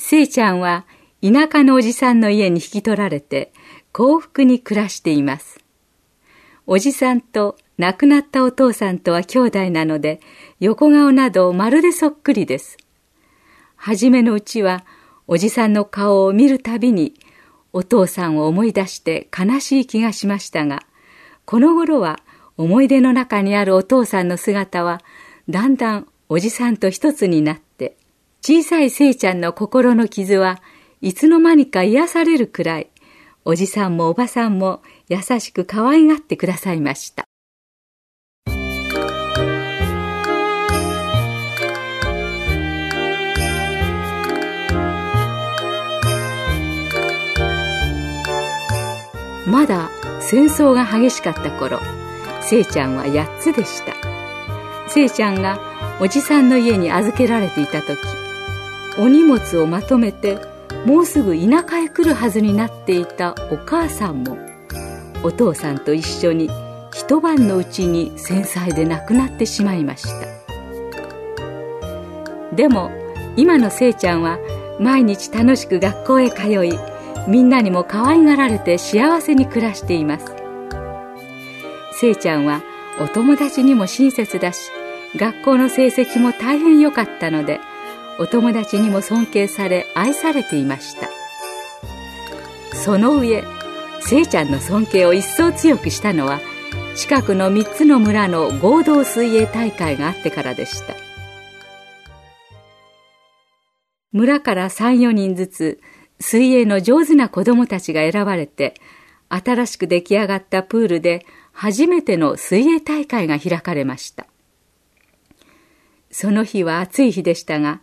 せいちゃんは田舎のおじさんの家に引き取られて幸福に暮らしています。おじさんと亡くなったお父さんとは兄弟なので横顔などまるでそっくりです。初めのうちはおじさんの顔を見るたびにお父さんを思い出して悲しい気がしましたがこの頃は思い出の中にあるお父さんの姿はだんだんおじさんと一つになって小さいせいちゃんの心の傷はいつの間にか癒されるくらいおじさんもおばさんも優しく可愛がってくださいました。まだ戦争が激しかった頃せいちゃんは8つでした。せいちゃんがおじさんの家に預けられていた時お荷物をまとめてもうすぐ田舎へ来るはずになっていたお母さんもお父さんと一緒に一晩のうちに戦災で亡くなってしまいました。でも今のせいちゃんは毎日楽しく学校へ通いみんなにも可愛がられて幸せに暮らしています。せいちゃんはお友達にも親切だし学校の成績も大変良かったのでお友達にも尊敬され愛されていました。その上せいちゃんの尊敬を一層強くしたのは近くの3つの村の合同水泳大会があってからでした。村から34人ずつ水泳の上手な子供たちが選ばれて新しく出来上がったプールで初めての水泳大会が開かれました。その日は暑い日でしたが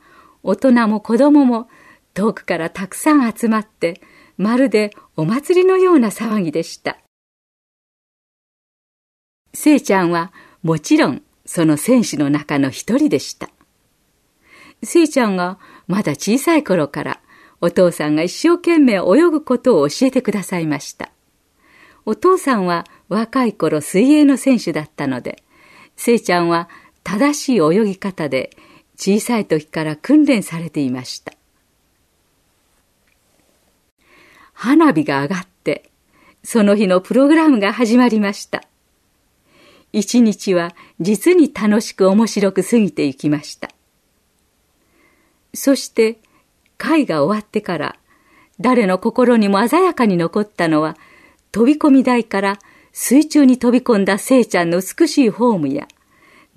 大人も子供も遠くからたくさん集まってまるでお祭りのような騒ぎでした。せいちゃんはもちろんその選手の中の一人でした。せいちゃんがまだ小さい頃からお父さんが一生懸命泳ぐことを教えてくださいました。お父さんは若い頃水泳の選手だったのでせいちゃんは正しい泳ぎ方で小さい時から訓練されていました。花火が上がってその日のプログラムが始まりました。一日は実に楽しく面白く過ぎていきました。そして会が終わってから誰の心にも鮮やかに残ったのは飛び込み台から水中に飛び込んだせいちゃんの美しいフォームや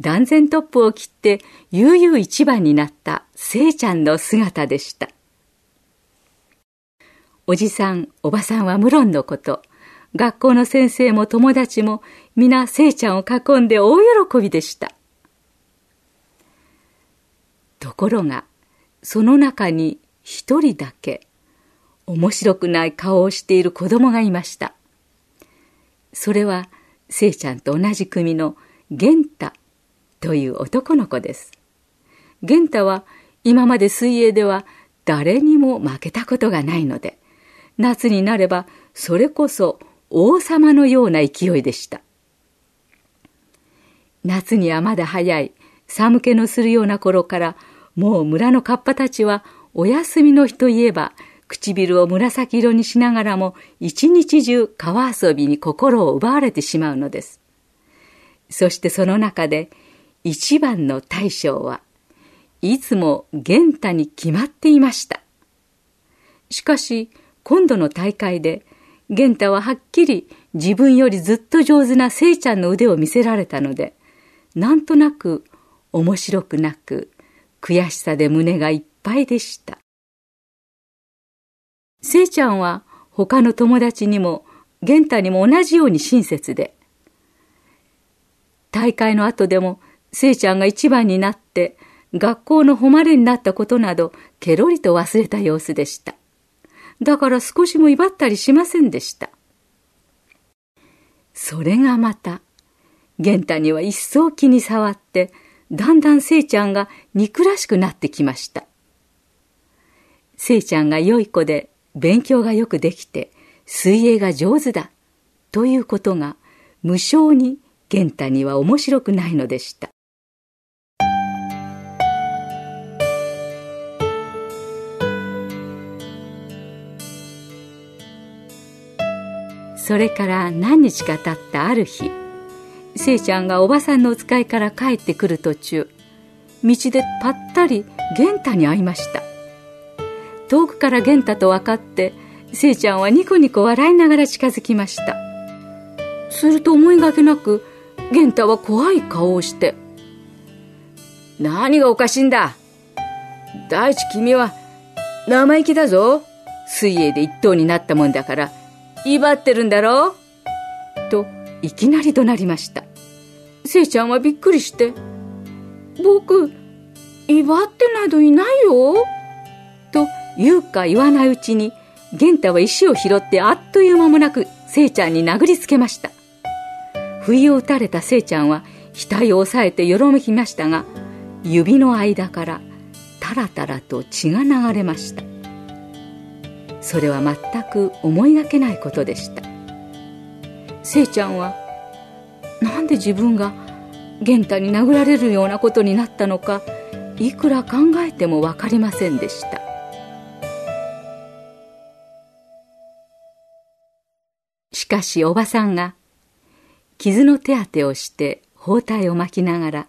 断然トップを切って悠々一番になったせいちゃんの姿でした。おじさんおばさんは無論のこと。学校の先生も友達も皆せいちゃんを囲んで大喜びでした。ところがその中に一人だけ面白くない顔をしている子供がいました。それはせいちゃんと同じ組の玄太という男の子です。玄太は今まで水泳では誰にも負けたことがないので、夏になればそれこそ王様のような勢いでした。夏にはまだ早い寒気のするような頃からもう村のカッパたちはお休みの日といえば唇を紫色にしながらも一日中川遊びに心を奪われてしまうのです。そしてその中で一番の大将はいつも玄太に決まっていました。しかし今度の大会で玄太ははっきり自分よりずっと上手なせいちゃんの腕を見せられたのでなんとなく面白くなく悔しさで胸がいっぱいでした。せいちゃんは他の友達にも玄太にも同じように親切で大会の後でもせいちゃんが一番になって学校の誉れになったことなど、ケロリと忘れた様子でした。だから少しも威張ったりしませんでした。それがまた、玄太には一層気に障って、だんだんせいちゃんが憎らしくなってきました。せいちゃんが良い子で勉強がよくできて水泳が上手だということが無性に玄太には面白くないのでした。それから何日か経ったある日せいちゃんがおばさんのお使いから帰ってくる途中道でぱったり玄太に会いました。遠くから玄太と分かってせいちゃんはニコニコ笑いながら近づきました。すると思いがけなく玄太は怖い顔をして「何がおかしいんだ？第一君は生意気だぞ。水泳で一等になったもんだから威張ってるんだろ？うといきなり怒鳴りました。せいちゃんはびっくりして。僕威張ってなどいないよ？と言うか言わないうちに玄太は石を拾ってあっという間もなくせいちゃんに殴りつけました。不意を打たれたせいちゃんは額を押さえてよろめきましたが指の間からタラタラと血が流れました。それは全く思いがけないことでした。せいちゃんはなんで自分が玄太に殴られるようなことになったのかいくら考えても分かりませんでした。しかしおばさんが傷の手当てをして包帯を巻きながら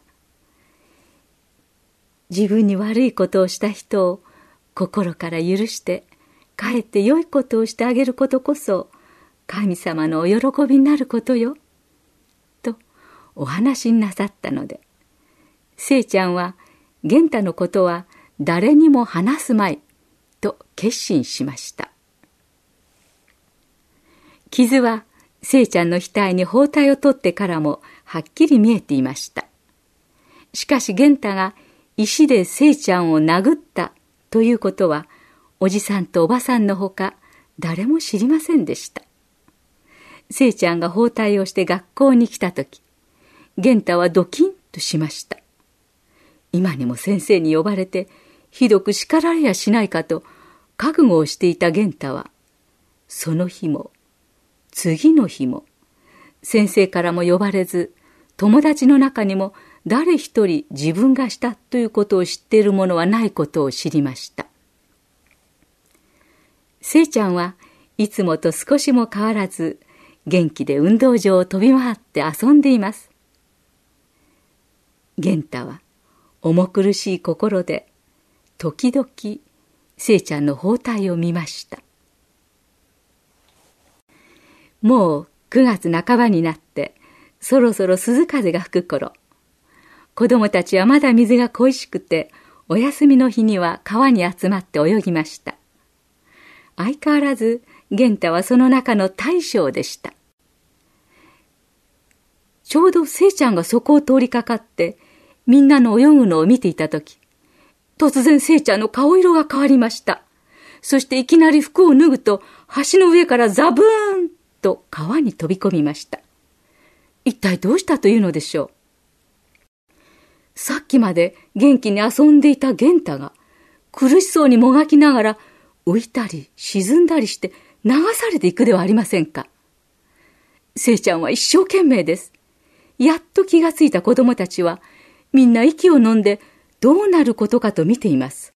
自分に悪いことをした人を心から許してかえって良いことをしてあげることこそ神様のお喜びになることよ。とお話になさったので、せいちゃんは玄太のことは誰にも話すまいと決心しました。傷はせいちゃんの額に包帯を取ってからもはっきり見えていました。しかし玄太が石でせいちゃんを殴ったということはおじさんとおばさんのほか誰も知りませんでした。せいちゃんが包帯をして学校に来た時、玄太はドキンとしました。今にも先生に呼ばれてひどく叱られやしないかと覚悟をしていた玄太は、その日も、次の日も、先生からも呼ばれず、友達の中にも誰一人自分がしたということを知っている者はないことを知りました。せいちゃんはいつもと少しも変わらず元気で運動場を飛び回って遊んでいます。玄太は重苦しい心で時々せいちゃんの包帯を見ました。もう9月半ばになってそろそろ鈴風が吹く頃子供たちはまだ水が恋しくてお休みの日には川に集まって泳ぎました。相変わらず玄太はその中の大将でした。ちょうどせいちゃんがそこを通りかかってみんなの泳ぐのを見ていたとき、突然せいちゃんの顔色が変わりました。そしていきなり服を脱ぐと橋の上からザブーンと川に飛び込みました。一体どうしたというのでしょう。さっきまで元気に遊んでいた玄太が苦しそうにもがきながら浮いたり沈んだりして流されていくではありませんか。せいちゃんは一生懸命です。やっと気がついた子供たちは、みんな息を飲んでどうなることかと見ています。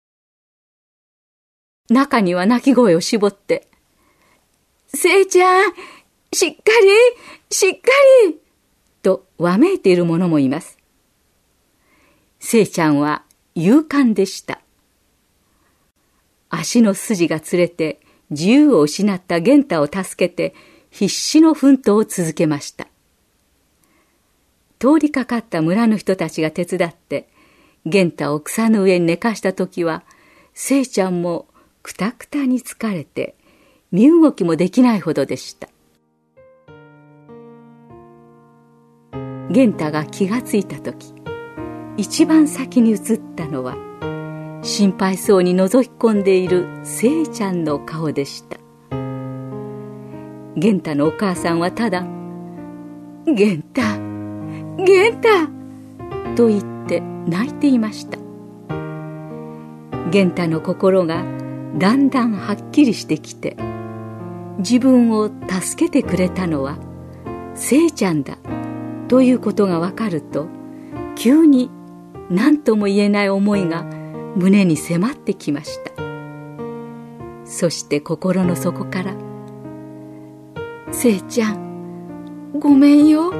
中には泣き声を絞って、せいちゃん、しっかり、しっかり、とわめいている者もいます。せいちゃんは勇敢でした。足の筋がつれて自由を失った玄太を助けて必死の奮闘を続けました。通りかかった村の人たちが手伝って玄太を草の上に寝かした時はせいちゃんもくたくたに疲れて身動きもできないほどでした。玄太が気がついた時一番先に映ったのは心配そうに覗き込んでいるせいちゃんの顔でした玄太のお母さんはただ「玄太玄太!」と言って泣いていました玄太の心がだんだんはっきりしてきて自分を助けてくれたのはせいちゃんだということがわかると急に何とも言えない思いが胸に迫ってきました。そして心の底から「せいちゃんごめんよ」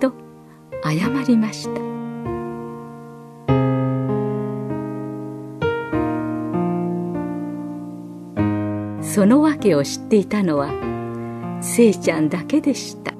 と謝りました。その訳を知っていたのはせいちゃんだけでした。